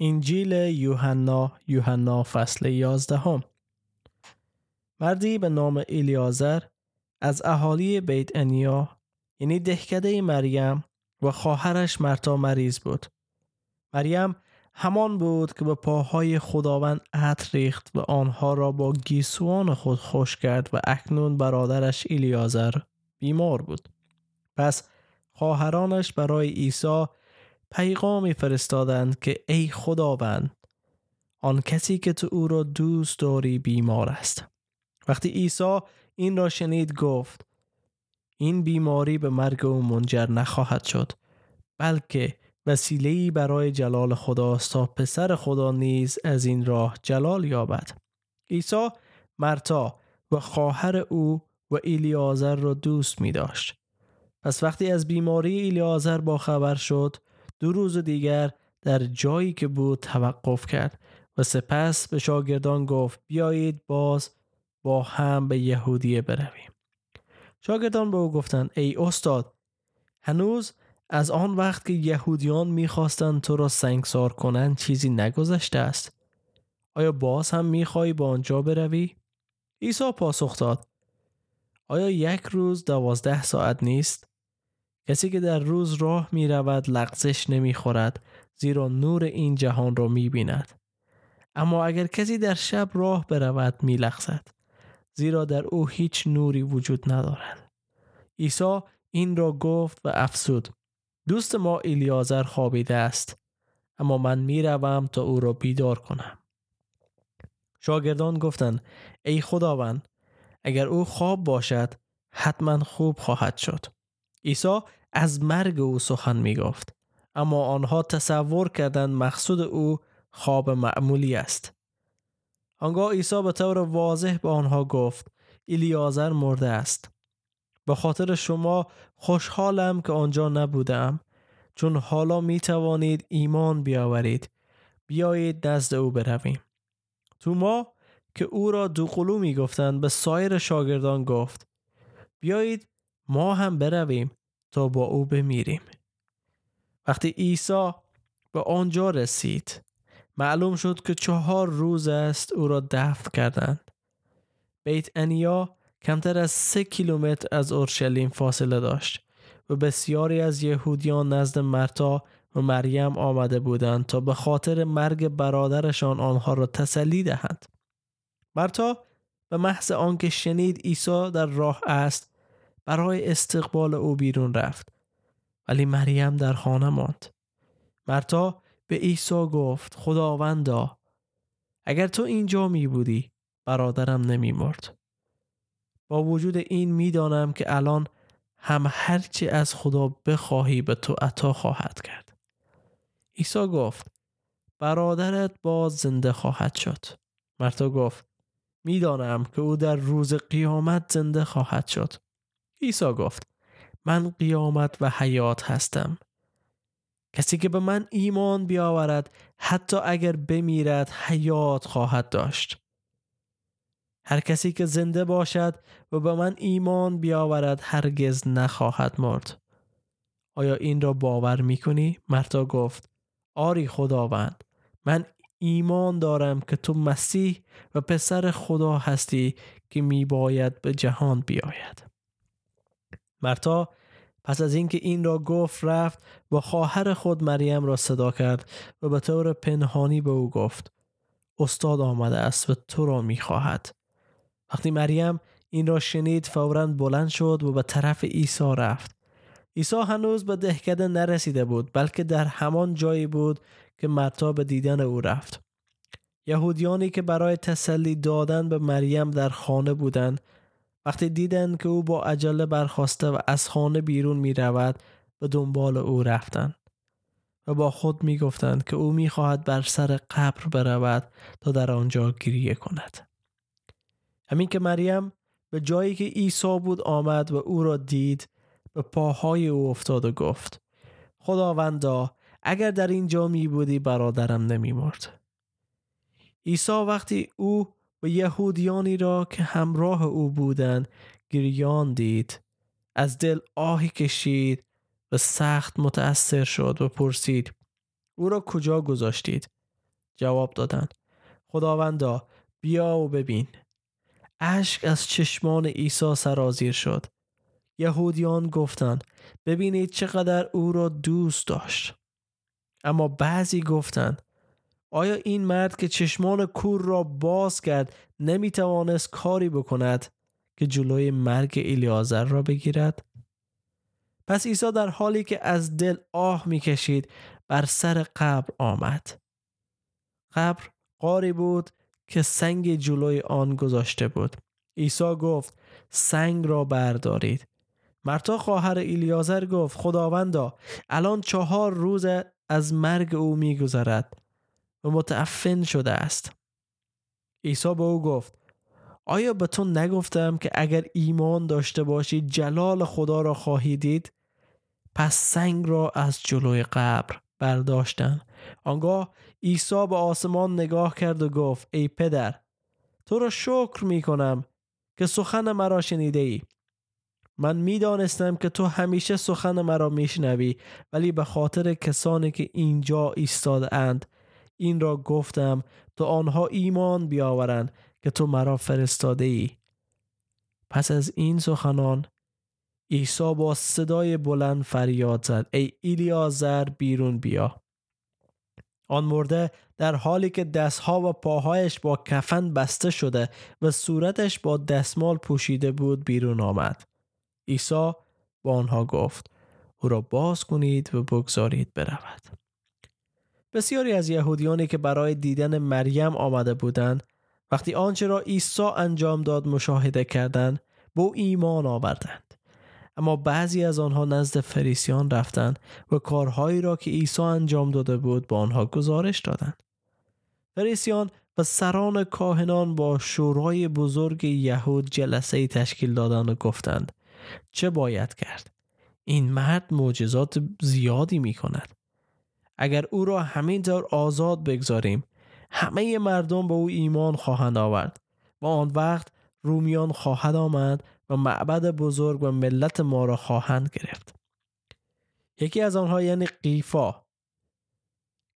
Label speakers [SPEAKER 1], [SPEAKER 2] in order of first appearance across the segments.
[SPEAKER 1] انجیل یوحنا یوحنا فصل یازدهم. مردی به نام الیازر از اهالی بیت انیا یعنی دهکده مریم و خواهرش مرتا مریض بود. مریم همان بود که به پاهای خداوند عطر ریخت و آنها را با گیسوان خود خوش کرد و اکنون برادرش الیازر بیمار بود. پس خواهرانش برای عیسی پیغامی فرستادند که ای خداوند آن کسی که تو او را دوست داری بیمار است. وقتی عیسی این را شنید گفت این بیماری به مرگ او منجر نخواهد شد بلکه وسیله‌ای برای جلال خداست تا پسر خدا نیز از این راه جلال یابد. عیسی مرتا و خواهر او و ایلیازر را دوست می داشت پس وقتی از بیماری ایلیازر با خبر شد دو روز دیگر در جایی که بود توقف کرد و سپس به شاگردان گفت بیایید باز با هم به یهودیه برویم. شاگردان به او گفتند ای استاد هنوز از آن وقت که یهودیان می‌خواستند تو را سنگسار کنند چیزی نگذشته است. آیا باز هم می‌خواهی با آنجا بروی؟ عیسی پاسخ داد آیا یک روز دوازده ساعت نیست؟ کسی که در روز راه می رود لغزش نمی خورد زیرا نور این جهان را می بیند. اما اگر کسی در شب راه برود می لغزد زیرا در او هیچ نوری وجود ندارد. عیسی این را گفت و افسود دوست ما الیازر خوابیده است اما من می روم تا او را بیدار کنم. شاگردان گفتند ای خداوند اگر او خواب باشد حتما خوب خواهد شد. عیسی از مرگ او سخن می گفت اما آنها تصور کردند مقصود او خواب معمولی است. آنگاه عیسی به طور واضح به آنها گفت الیازر مرده است. به خاطر شما خوشحالم که آنجا نبودم چون حالا می توانید ایمان بیاورید. بیایید نزد او برویم. توما که او را دوقلو می گفتند به سایر شاگردان گفت بیایید ما هم برویم. تا با او بمیریم. وقتی عیسی به آنجا رسید معلوم شد که چهار روز است او را دفن کردند. بیت انیا کمتر از سه کیلومتر از اورشلیم فاصله داشت و بسیاری از یهودیان نزد مرتا و مریم آمده بودند تا به خاطر مرگ برادرشان آنها را تسلی دهند. مرتا به محض آنکه شنید عیسی در راه است برای استقبال او بیرون رفت. ولی مریم در خانه ماند. مرتا به عیسی گفت خداوندا اگر تو اینجا می بودی برادرم نمی مرد. با وجود این می‌دانم که الان هم هرچی از خدا بخواهی به تو عطا خواهد کرد. عیسی گفت برادرت باز زنده خواهد شد. مرتا گفت می‌دانم که او در روز قیامت زنده خواهد شد. عیسی گفت من قیامت و حیات هستم. کسی که به من ایمان بیاورد حتی اگر بمیرد حیات خواهد داشت. هر کسی که زنده باشد و به من ایمان بیاورد هرگز نخواهد مرد. آیا این را باور می کنی؟ مرتا گفت آری خداوند من ایمان دارم که تو مسیح و پسر خدا هستی که می باید به جهان بیاید. مرتا پس از اینکه این را گفت رفت و خواهر خود مریم را صدا کرد و به طور پنهانی به او گفت استاد آمده است و تو را می خواهد. وقتی مریم این را شنید فورا بلند شد و به طرف عیسی رفت. عیسی هنوز به دهکده نرسیده بود بلکه در همان جایی بود که مرتا به دیدن او رفت. یهودیانی که برای تسلی دادن به مریم در خانه بودند وقتی دیدند که او با عجله برخواسته و از خانه بیرون می رود به دنبال او رفتند و با خود می گفتند که او می خواهد بر سر قبر برود تا در آنجا گریه کند. همین که مریم به جایی که عیسی بود آمد و او را دید به پاهای او افتاد و گفت خداوندا اگر در اینجا می بودی برادرم نمی مرد. عیسی وقتی او و یهودیانی را که همراه او بودند گریان دید. از دل آهی کشید و سخت متأثر شد و پرسید او را کجا گذاشتید؟ جواب دادند خداوندا بیا و ببین. اشک از چشمان عیسی سرازیر شد. یهودیان گفتند ببینید چقدر او را دوست داشت. اما بعضی گفتند آیا این مرد که چشمان کور را باز کرد نمی توانست کاری بکند که جلوی مرگ الیازر را بگیرد؟ پس عیسی در حالی که از دل آه می‌کشید بر سر قبر آمد. قبر قاری بود که سنگ جلوی آن گذاشته بود. عیسی گفت سنگ را بردارید. مرتا خواهر الیازر گفت خداوندا الان چهار روز از مرگ او میگذرد و متعفن شده است. عیسی به او گفت آیا به تو نگفتم که اگر ایمان داشته باشی جلال خدا را خواهی دید پس سنگ را از جلوی قبر برداشتن. آنگاه عیسی به آسمان نگاه کرد و گفت ای پدر تو را شکر می کنم که سخن مرا شنیده ای. من می‌دانستم که تو همیشه سخن مرا میشنوی ولی به خاطر کسانی که اینجا ایستاده اند این را گفتم تا آنها ایمان بیاورند که تو مرا فرستاده ای پس از این سخنان عیسی با صدای بلند فریاد زد ای ایلیازر بیرون بیا. آن مرده در حالی که دستها و پاهایش با کفن بسته شده و صورتش با دستمال پوشیده بود بیرون آمد. عیسی با آنها گفت او را باز کنید و بگذارید برود. بسیاری از یهودیانی که برای دیدن مریم آمده بودند وقتی آنچه را عیسی انجام داد مشاهده کردند به ایمان آوردند. اما بعضی از آنها نزد فریسیان رفتند و کارهایی را که عیسی انجام داده بود با آنها گزارش دادند. فریسیان و سران کاهنان با شورای بزرگ یهود جلسه تشکیل دادند و گفتند چه باید کرد؟ این مرد معجزات زیادی می کند اگر او را همینطور آزاد بگذاریم همه مردم به او ایمان خواهند آورد و آن وقت رومیان خواهد آمد و معبد بزرگ و ملت ما را خواهند گرفت. یکی از آنها یعنی قیفا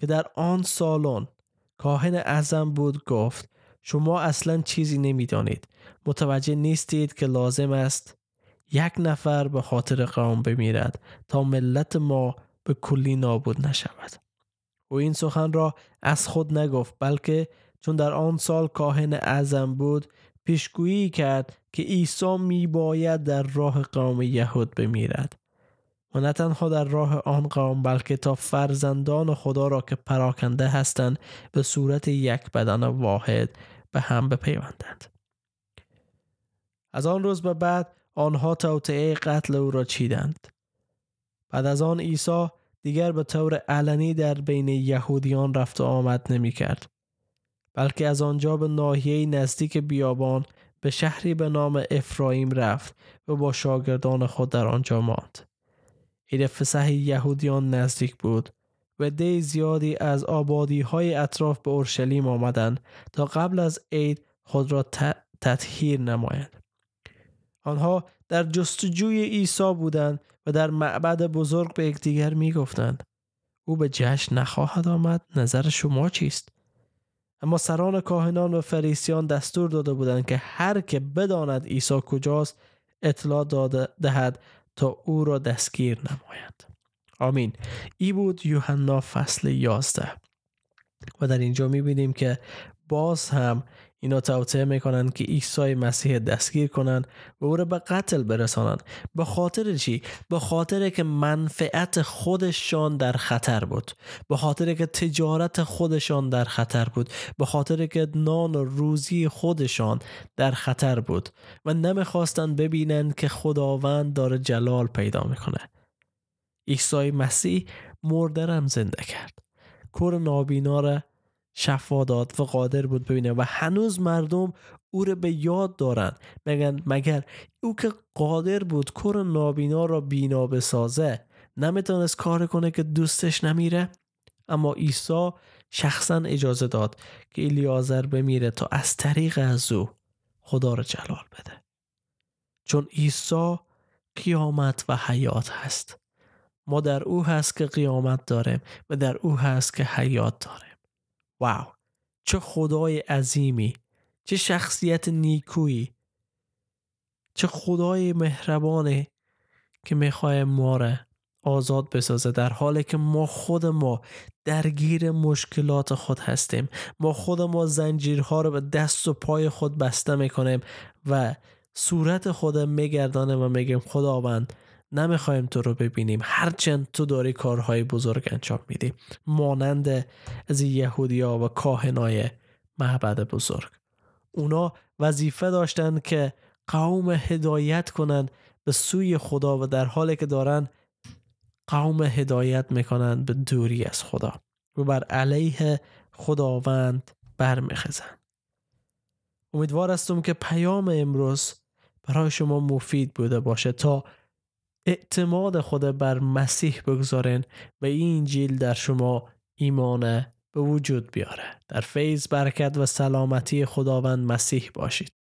[SPEAKER 1] که در آن سالن کاهن اعظم بود گفت شما اصلا چیزی نمی‌دانید. متوجه نیستید که لازم است یک نفر به خاطر قوم بمیرد تا ملت ما به کلی نابود نشود. او این سخن را از خود نگفت بلکه چون در آن سال کاهن اعظم بود پیشگویی کرد که عیسی می باید در راه قوم یهود بمیرد. و نه تنها در راه آن قوم بلکه تا فرزندان خدا را که پراکنده هستند به صورت یک بدن واحد به هم بپیوندند. از آن روز به بعد آنها توطعه قتل او را چیدند. بعد از آن عیسی دیگر به طور علنی در بین یهودیان رفت و آمد نمی کرد. بلکه از آنجا به ناحیه نزدیک بیابان به شهری به نام افرایم رفت و با شاگردان خود در آنجا ماند. عید فسح یهودیان نزدیک بود و دی زیادی از آبادی های اطراف به اورشلیم آمدند تا قبل از عید خود را تطهیر نمایند. آنها در جستجوی عیسی بودند و در معبد بزرگ به یکدیگر می گفتند او به جشن نخواهد آمد نظر شما چیست؟ اما سران کاهنان و فریسیان دستور داده بودند که هر که بداند عیسی کجاست اطلاع داده دهد تا او را دستگیر نمایند آمین. ای بود یوحنا فصل 11 و در اینجا می‌بینیم که باز هم اینا توطعه می‌کنن که عیسی مسیح دستگیر کنند و او را به قتل برسانند به خاطر چی؟ به خاطر که منفعت خودشان در خطر بود. به خاطر که تجارت خودشان در خطر بود. به خاطر که نان و روزی خودشان در خطر بود. و نمی‌خواستند ببینند که خداوند داره جلال پیدا می‌کنه. عیسی مسیح مردرم زنده کرد. کور نابینا را شفا داد و قادر بود ببینه و هنوز مردم او رو به یاد دارن مگن مگر او که قادر بود کور نابینا را بینا بسازه نمی‌تونست کار کنه که دوستش نمیره؟ اما عیسی شخصا اجازه داد که الیازر بمیره تا از طریق از او خدا را جلال بده. چون عیسی قیامت و حیات هست. ما در او هست که قیامت داریم و در او هست که حیات داریم. واو چه خدای عظیمی چه شخصیت نیکویی چه خدای مهربانه که می‌خواه ما را آزاد بسازه در حالی که ما خود ما درگیر مشکلات خود هستیم. ما خود ما زنجیرها رو به دست و پای خود بسته می‌کنیم و صورت خود میگردانه و میگیم خداوند نمی‌خوایم تو رو ببینیم. هرچند تو داری کارهای بزرگ انجام میدی. مانند از یهودیا و کاهنای معبد بزرگ. اونا وظیفه داشتند که قوم هدایت کنند به سوی خدا و در حالی که دارن قوم هدایت می‌کنند به دوری از خدا و بر علیه خداوند برمیخزند امیدوار هستم که پیام امروز برای شما مفید بوده باشه تا اعتماد خود بر مسیح بگذارین و این انجیل در شما ایمان به وجود بیاره. در فیض برکت و سلامتی خداوند مسیح باشید.